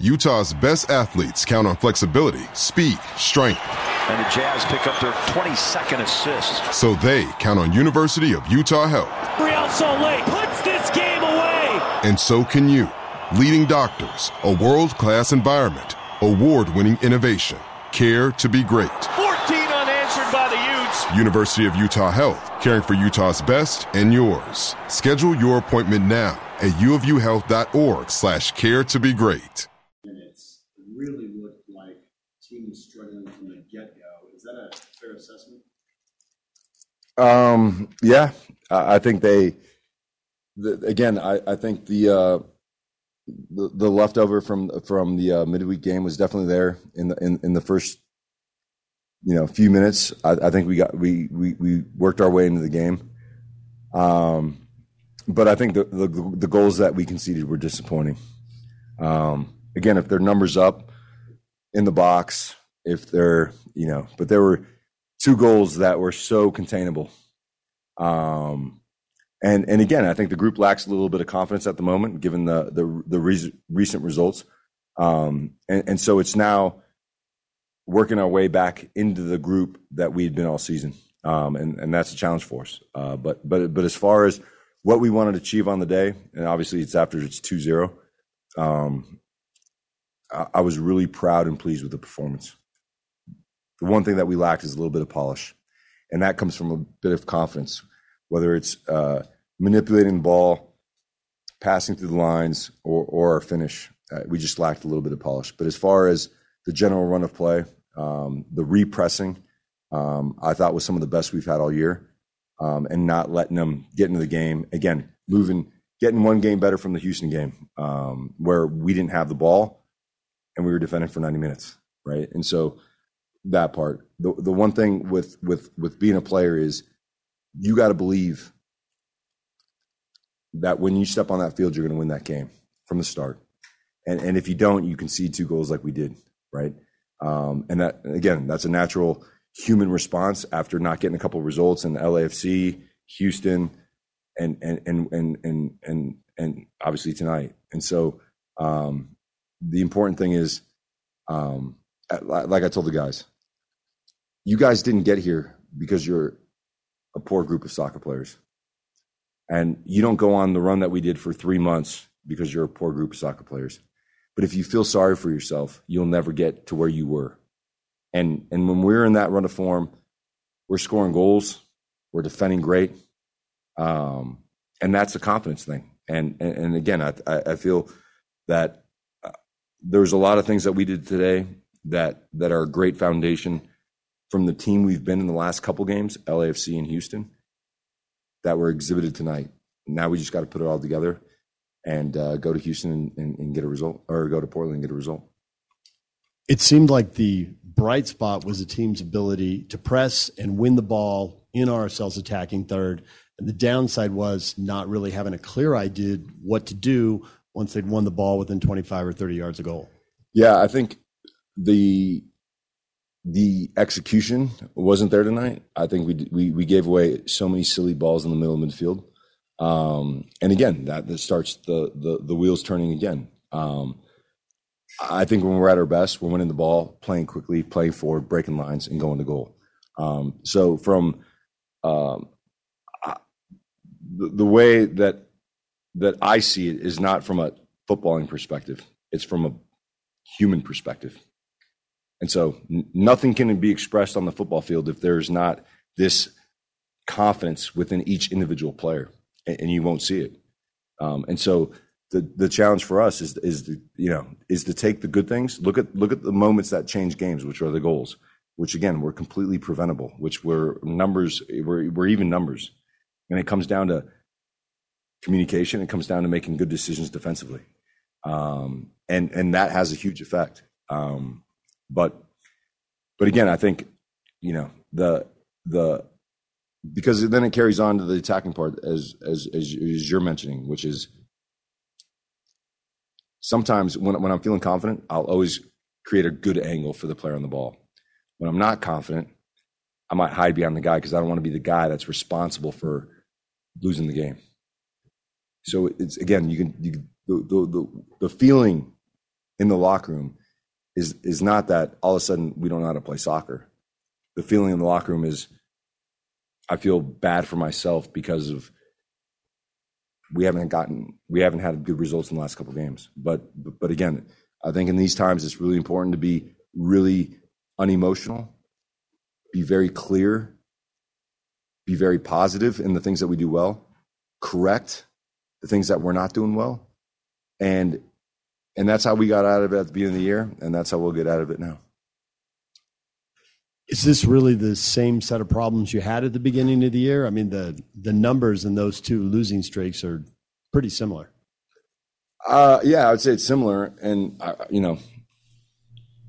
Utah's best athletes count on flexibility, speed, strength. And the Jazz pick up their 22nd assist. So they count on University of Utah Health. Real Salt Lake puts this game away. And so can you. Leading doctors, a world-class environment, award-winning innovation, care to be great. 14 unanswered by the Utes. University of Utah Health, caring for Utah's best and yours. Schedule your appointment now at uofuhealth.org slash care to be great. Minutes really looked like teams struggling from the get-go. Is that a fair assessment? Um, yeah, I, I think they, the, again, I, I think the, uh, the, the leftover from from the uh, midweek game was definitely there in the in, in the first you know few minutes. I, I think we got we, we we worked our way into the game. Um, but I think the, the the goals that we conceded were disappointing. Um, again, if their numbers up in the box, if they're you know, but there were two goals that were so containable. Um, and and again, I think the group lacks a little bit of confidence at the moment, given the the, the re- recent results. Um, and, and so it's now working our way back into the group that we had been all season, um, and and that's a challenge for us. Uh, but but but as far as what we wanted to achieve on the day, and obviously it's after it's 2-0, um, I, I was really proud and pleased with the performance. The one thing that we lacked is a little bit of polish, and that comes from a bit of confidence whether it's uh, manipulating the ball, passing through the lines, or, or our finish. Uh, we just lacked a little bit of polish. But as far as the general run of play, um, the repressing, um, I thought was some of the best we've had all year, um, and not letting them get into the game again, moving, getting one game better from the Houston game, um, where we didn't have the ball and we were defending for 90 minutes, right? And so that part, the the one thing with with with being a player is you got to believe that when you step on that field, you're going to win that game from the start. And and if you don't, you concede two goals like we did, right? Um, and that again, that's a natural human response after not getting a couple results in the LAFC, Houston, and and and and and and, and obviously tonight. And so um, the important thing is, um, like I told the guys, you guys didn't get here because you're a poor group of soccer players. And you don't go on the run that we did for three months because you're a poor group of soccer players. But if you feel sorry for yourself, you'll never get to where you were. And and when we're in that run of form, we're scoring goals, we're defending great, um, and that's a confidence thing. And and, and again, I I feel that uh, there's a lot of things that we did today that that are a great foundation from the team we've been in the last couple games, LAFC and Houston, that were exhibited tonight. Now we just got to put it all together and uh, go to Houston and, and, and, get a result, or go to Portland and get a result. It seemed like the bright spot was the team's ability to press and win the ball in ourselves attacking third. And the downside was not really having a clear idea what to do once they'd won the ball within 25 or 30 yards of goal. Yeah, I think the the execution wasn't there tonight. I think we we we gave away so many silly balls in the middle of midfield, um, and again that, that starts the, the the wheels turning again. Um, I think when we're at our best, we're winning the ball, playing quickly, playing forward, breaking lines, and going to goal. Um, so from um, the, the way that that I see it is not from a footballing perspective; it's from a human perspective. And so nothing can be expressed on the football field if there's not this confidence within each individual player, and, and you won't see it. Um, and so the the challenge for us is is to, you know is to take the good things, look at look at the moments that change games, which are the goals, which again were completely preventable, which were numbers were were even numbers, and it comes down to communication. It comes down to making good decisions defensively, um, and and that has a huge effect. Um, but but again, I think you know the the because then it carries on to the attacking part as as as, as you're mentioning, which is sometimes when when I'm feeling confident, I'll always create a good angle for the player on the ball. When I'm not confident, I might hide behind the guy because I don't want to be the guy that's responsible for losing the game. So it's again, you can you, the, the the the feeling in the locker room is is not that all of a sudden we don't know how to play soccer. The feeling in the locker room is I feel bad for myself because of we haven't gotten we haven't had good results in the last couple games. But, but but again, I think in these times it's really important to be really unemotional, be very clear, be very positive in the things that we do well, correct the things that we're not doing well, and and that's how we got out of it at the beginning of the year, and that's how we'll get out of it now. Is this really the same set of problems you had at the beginning of the year? I mean, the the numbers in those two losing streaks are pretty similar. Uh, yeah, I would say it's similar, and uh, you know,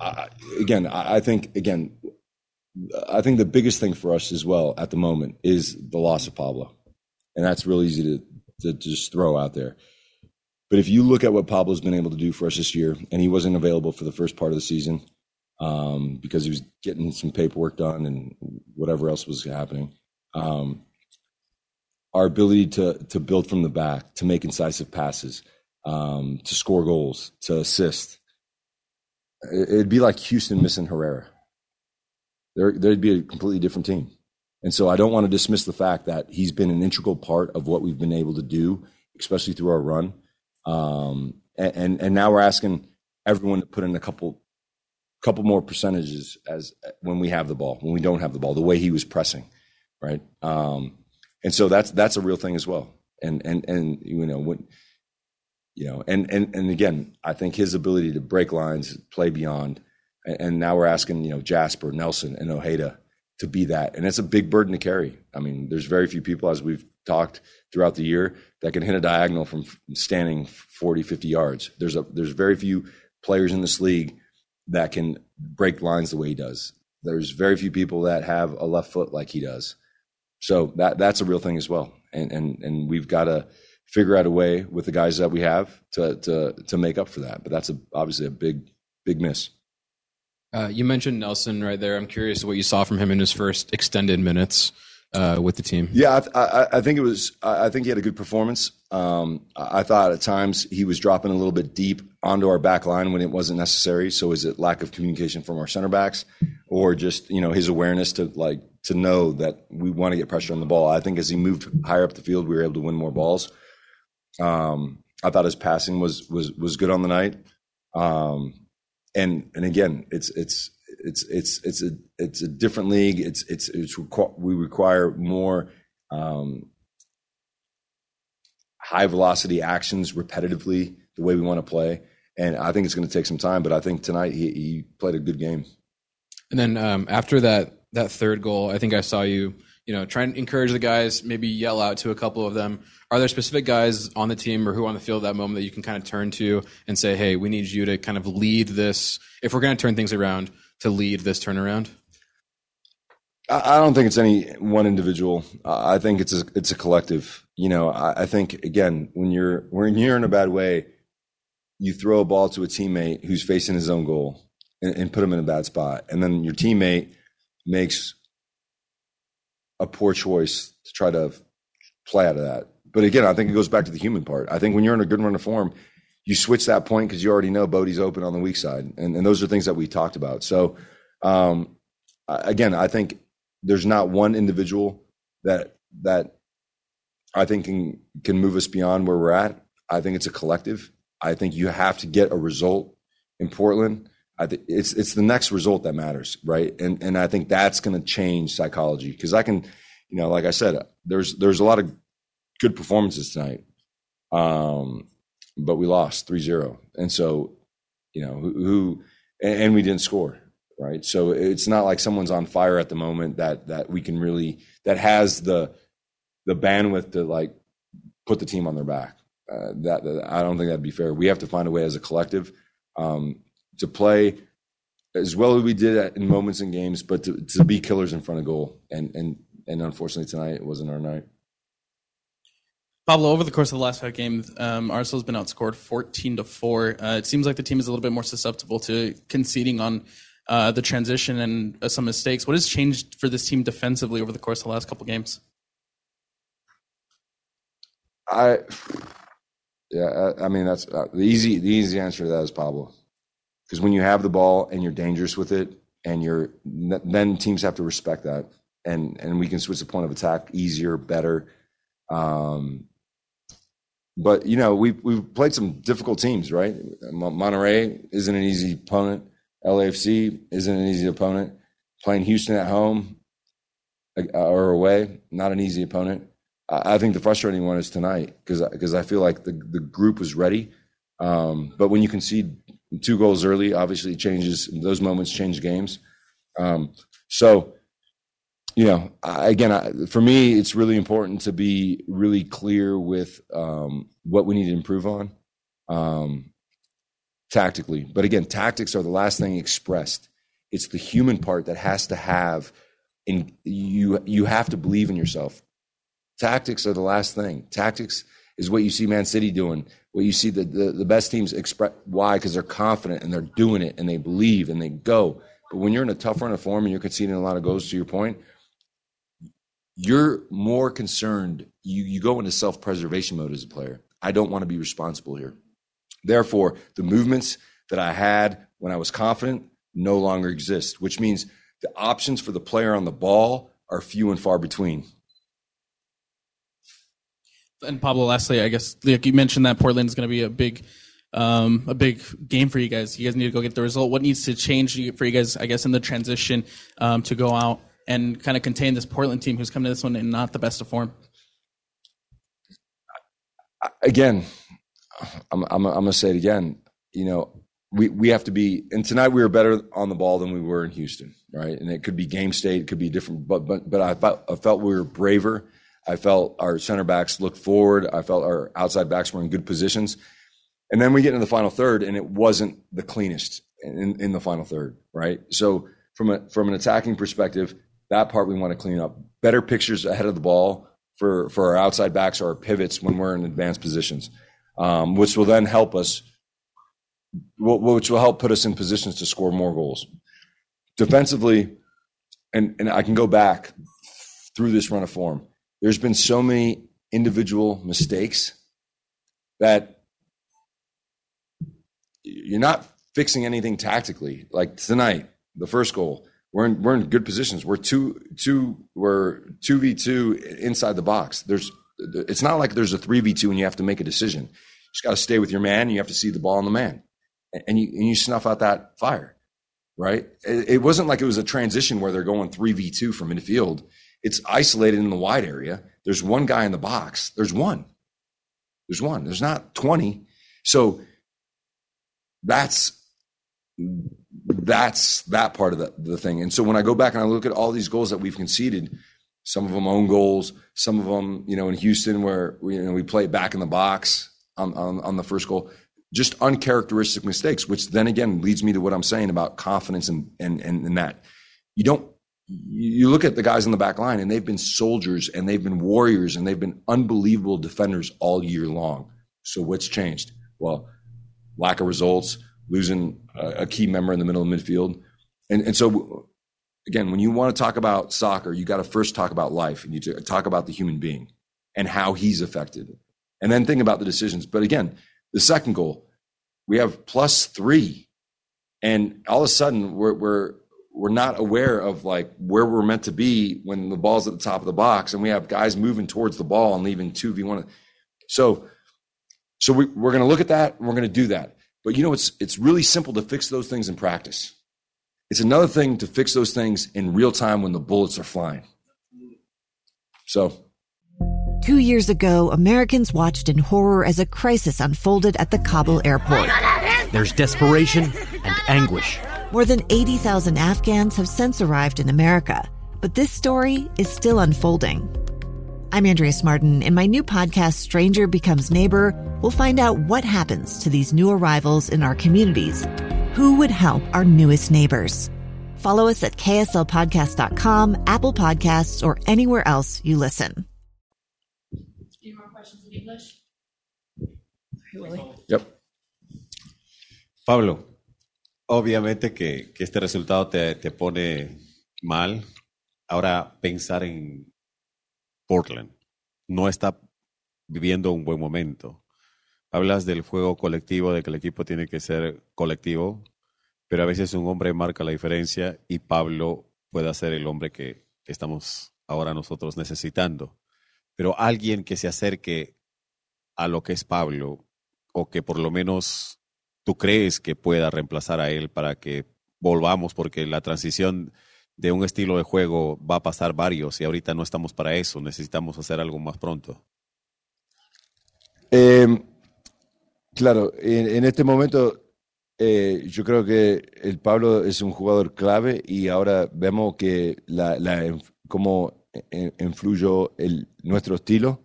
uh, again, I, I think again, I think the biggest thing for us as well at the moment is the loss of Pablo, and that's real easy to to just throw out there. But if you look at what Pablo's been able to do for us this year, and he wasn't available for the first part of the season um, because he was getting some paperwork done and whatever else was happening. Um, our ability to to build from the back, to make incisive passes, um, to score goals, to assist. It'd be like Houston missing Herrera. There, there'd be a completely different team. And so I don't want to dismiss the fact that he's been an integral part of what we've been able to do, especially through our run. Um, and, and, now we're asking everyone to put in a couple couple more percentages as when we have the ball, when we don't have the ball, the way he was pressing, right? Um, and so that's that's a real thing as well. And and and you know you know and and and again, I think his ability to break lines, play beyond, and, and now we're asking you know Jasper, Nelson, and Ojeda to be that, and it's a big burden to carry. I mean, there's very few people as we've talked throughout the year that can hit a diagonal from standing 40, 50 yards. There's a there's very few players in this league that can break lines the way he does. There's very few people that have a left foot like he does. So that that's a real thing as well. And and and we've got to figure out a way with the guys that we have to to to make up for that. But that's a, obviously a big big miss. Uh, you mentioned Nelson right there. I'm curious what you saw from him in his first extended minutes uh, with the team. Yeah, I, I, I, think it was. I think he had a good performance. Um, I thought at times he was dropping a little bit deep onto our back line when it wasn't necessary. So is it lack of communication from our center backs, or just you know his awareness to like to know that we want to get pressure on the ball? I think as he moved higher up the field, we were able to win more balls. Um, I thought his passing was was was good on the night. Um, and and again, it's it's it's it's it's a it's a different league. It's it's it's requ- we require more um, high velocity actions repetitively the way we want to play, and I think it's going to take some time. But I think tonight he, he played a good game. And then um, after that that third goal, I think I saw you you know try and encourage the guys, maybe yell out to a couple of them. Are there specific guys on the team or who on the field at that moment that you can kind of turn to and say, "Hey, we need you to kind of lead this. If we're going to turn things around." To lead this turnaround? I don't think it's any one individual. I think it's a it's a collective. You know, I, think again when you're when you're in a bad way, you throw a ball to a teammate who's facing his own goal and, and put him in a bad spot, and then your teammate makes a poor choice to try to play out of that. But again, I think it goes back to the human part. I think when you're in a good run of form, you switch that point because you already know Bodie's open on the weak side, and, and those are things that we talked about. So, um, again, I think there's not one individual that that I think can can move us beyond where we're at. I think it's a collective. I think you have to get a result in Portland. I think it's it's the next result that matters, right? And and I think that's going to change psychology because I can, you know, like I said, there's there's a lot of good performances tonight. Um, but we lost 3-0 and so you know who, who and, and, we didn't score right so it's not like someone's on fire at the moment that that we can really that has the the bandwidth to like put the team on their back uh, that, that, i don't think that'd be fair we have to find a way as a collective um, to play as well as we did in moments in games, but to, to be killers in front of goal. And and and unfortunately tonight it wasn't our night. Pablo, over the course of the last five games, um, RSL's been outscored 14 to 4. Uh, it seems like the team is a little bit more susceptible to conceding on uh, the transition and uh, some mistakes. What has changed for this team defensively over the course of the last couple games? I, yeah, I, I mean that's uh, the easy. The easy answer to that is Pablo, because when you have the ball and you're dangerous with it, and you're then teams have to respect that, and and we can switch the point of attack easier, better. Um, but you know we've we've played some difficult teams, right? Monterrey isn't an easy opponent. LAFC isn't an easy opponent. Playing Houston at home uh, or away, not an easy opponent. I think the frustrating one is tonight because because I feel like the the group was ready, um, but when you concede two goals early, obviously it changes. Those moments change games. Um, so, you know, I, again, I, for me, it's really important to be really clear with um, what we need to improve on um, tactically. But again, tactics are the last thing expressed. It's the human part that has to have. In you, you have to believe in yourself Tactics are the last thing. Tactics is what you see Man City doing. What you see the, the, the best teams express. Why? Because they're confident and they're doing it and they believe and they go. But when you're in a tough run of form and you're conceding a lot of goals, to your point, you're more concerned. You, you go into self preservation mode as a player. I don't want to be responsible here. Therefore, the movements that I had when I was confident no longer exist, which means the options for the player on the ball are few and far between. And Pablo, lastly, I guess like you mentioned that Portland is going to be a big, um, a big game for you guys. You guys need to go get the result. What needs to change for you guys, I guess, in the transition um, to go out and kind of contain this Portland team who's come to this one in not the best of form? Again, I'm, I'm, I'm going to say it again. You know, we, we have to be, and tonight we were better on the ball than we were in Houston, right? And it could be game state, it could be different, but but but I felt I felt we were braver I felt our center backs looked forward. I felt our outside backs were in good positions. And then we get into the final third, and it wasn't the cleanest in, in the final third, right? So from a from an attacking perspective, that part we want to clean up. Better pictures ahead of the ball for for our outside backs or our pivots when we're in advanced positions, um, which will then help us, which will help put us in positions to score more goals. Defensively, and and I can go back through this run of form there's been so many individual mistakes that you're not fixing anything tactically. Like tonight, the first goal, we're in, we're in good positions. We're two two we're two v two inside the box. There's it's not like there's a three v two and you have to make a decision. You just got to stay with your man. you have to see the ball on the man, and you and you snuff out that fire, right? It, it wasn't like it was a transition where they're going three v two from midfield it's isolated in the wide area. There's one guy in the box. There's one. There's one. There's not 20. So that's that's that part of the, the thing. And so when I go back and I look at all these goals that we've conceded, some of them own goals, some of them, you know, in Houston where we, you know, we play back in the box on, on, on the first goal, just uncharacteristic mistakes, which then again leads me to what I'm saying about confidence and, and, and, and that you don't you look at the guys in the back line and they've been soldiers and they've been warriors and they've been unbelievable defenders all year long. So what's changed? Well, lack of results, losing a, key member in the middle of midfield. And, and so again, when you want to talk about soccer, you got to first talk about life and you talk about the human being and how he's affected and then think about the decisions. But again, the second goal, we have plus three and all of a sudden we're, we're we're not aware of like where we're meant to be when the ball's at the top of the box and we have guys moving towards the ball and leaving 2v1 so so we, we're going to look at that and we're going to do that but you know it's it's really simple to fix those things in practice. It's another thing to fix those things in real time when the bullets are flying. So. Two years ago americans watched in horror as a crisis unfolded at the kabul airport. There's desperation and anguish. More than 80,000 Afghans have since arrived in America, but this story is still unfolding. I'm Andrea Smardon. In my new podcast, Stranger Becomes Neighbor, we'll find out what happens to these new arrivals in our communities who would help our newest neighbors? Follow us at kslpodcast.com, Apple Podcasts, or anywhere else you listen. Any more questions in English? Yep. Pablo, obviamente que, que este resultado te, te pone mal. Ahora pensar en Portland. No está viviendo un buen momento. Hablas del juego colectivo, de que el equipo tiene que ser colectivo, pero a veces un hombre marca la diferencia y Pablo puede ser el hombre que estamos ahora nosotros necesitando. Pero alguien que se acerque a lo que es Pablo, o que por lo menos tú crees que pueda reemplazar a él para que volvamos, porque la transición de un estilo de juego va a pasar varios y ahorita no estamos para eso, necesitamos hacer algo más pronto. Eh, claro, en, este momento eh, yo creo que el Pablo es un jugador clave y ahora vemos que la, cómo influyó el, nuestro estilo,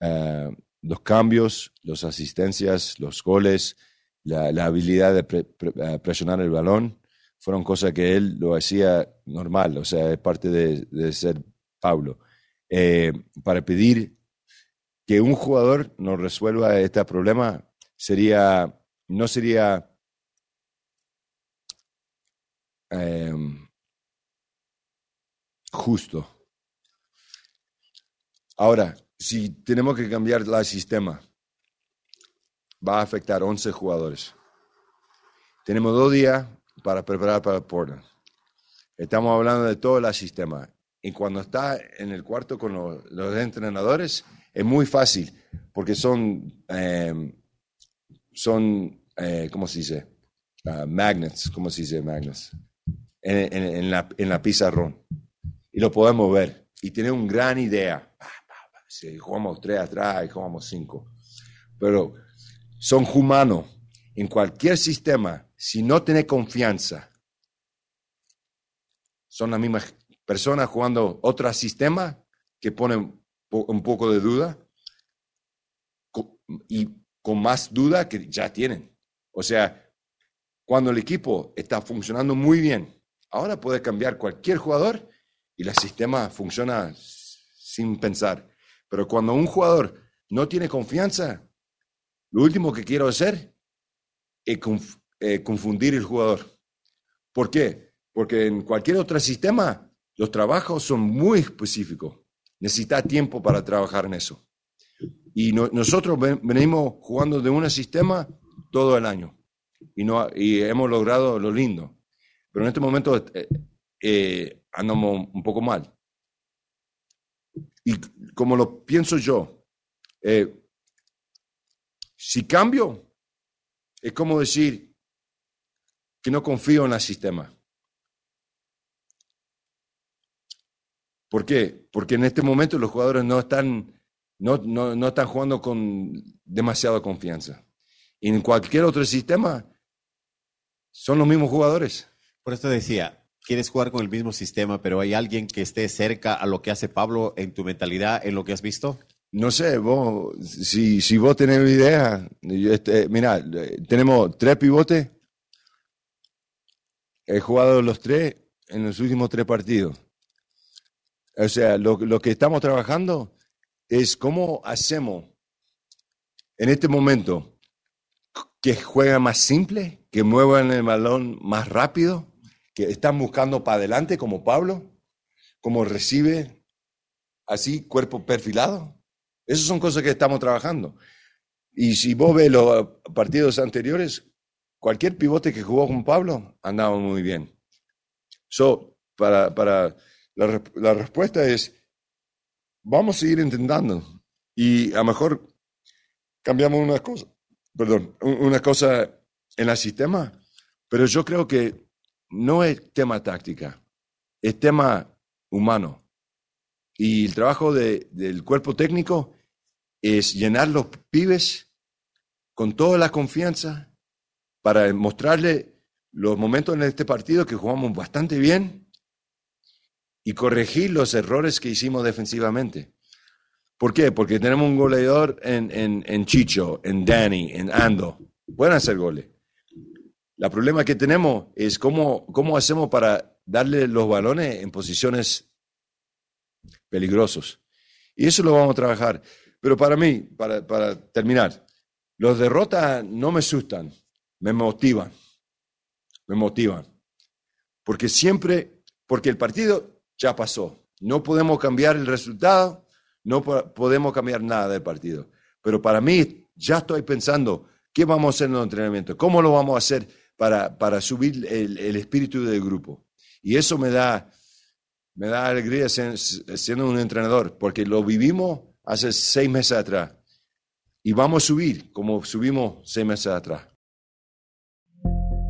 uh, los cambios, las asistencias, los goles, la, la habilidad de pre, pre, presionar el balón, fueron cosas que él lo hacía normal, o sea, es parte de, ser Pablo. Eh, para pedir que un jugador nos resuelva este problema sería, no sería eh, justo. Ahora, si tenemos que cambiar el sistema, va a afectar 11 jugadores. Tenemos dos días para preparar para Portland. Estamos hablando de todo el sistema. Y cuando está en el cuarto con los, los entrenadores, es muy fácil, porque son, eh, son eh, ¿cómo se dice? Uh, magnets, ¿cómo se dice magnets? En, en, en, la, en la pizarrón. Y lo podemos ver. Y tiene una gran idea. Si jugamos tres atrás jugamos cinco. Pero son humanos. En cualquier sistema, si no tiene confianza, son las mismas personas jugando otro sistema que ponen un poco de duda y con más duda que ya tienen. O sea, cuando el equipo está funcionando muy bien, ahora puede cambiar cualquier jugador y el sistema funciona sin pensar. Pero cuando un jugador no tiene confianza, lo último que quiero hacer es eh, confundir el jugador. ¿Por qué? Porque en cualquier otro sistema los trabajos son muy específicos. Necesita tiempo para trabajar en eso. Y no, nosotros ven, venimos jugando de un sistema todo el año. Y, no, y hemos logrado lo lindo. Pero en este momento eh, eh, andamos un poco mal. Y como lo pienso yo, eh, si cambio, es como decir que no confío en el sistema. ¿Por qué? Porque en este momento los jugadores no están, no, no, no están jugando con demasiada confianza. Y en cualquier otro sistema son los mismos jugadores. Por esto decía, quieres jugar con el mismo sistema, pero ¿hay alguien que esté cerca a lo que hace Pablo en tu mentalidad, en lo que has visto? No sé, vos, si, si vos tenés idea, este, mira, tenemos tres pivotes, he jugado los tres en los últimos tres partidos. O sea, lo, que estamos trabajando es cómo hacemos en este momento que juega más simple, que muevan el balón más rápido, que están buscando para adelante como Pablo, como recibe así, cuerpo perfilado. Esas son cosas que estamos trabajando. Y si vos ves los partidos anteriores, cualquier pivote que jugó con Pablo andaba muy bien. So, para, para la, respuesta es, vamos a seguir intentando. Y a lo mejor cambiamos una cosa, perdón, una cosa en el sistema, pero yo creo que no es tema táctica, es tema humano. Y el trabajo de, del cuerpo técnico es llenar los pibes con toda la confianza para mostrarle los momentos en este partido que jugamos bastante bien y corregir los errores que hicimos defensivamente. ¿Por qué? Porque tenemos un goleador en, en, en Chicho, en Danny, en Ando. Pueden hacer goles. La problema que tenemos es cómo, cómo hacemos para darle los balones en posiciones peligrosos. Y eso lo vamos a trabajar. Pero para mí, para, para terminar, los derrotas no me asustan, me motivan. Me motivan. Porque siempre, porque el partido ya pasó. No podemos cambiar el resultado, no podemos cambiar nada del partido. Pero para mí, ya estoy pensando, ¿qué vamos a hacer en los entrenamientos? ¿Cómo lo vamos a hacer para, para subir el, el espíritu del grupo? Y eso me da, me da alegría siendo un entrenador, porque lo vivimos hace seis meses atrás. Y vamos a subir como subimos seis meses atrás.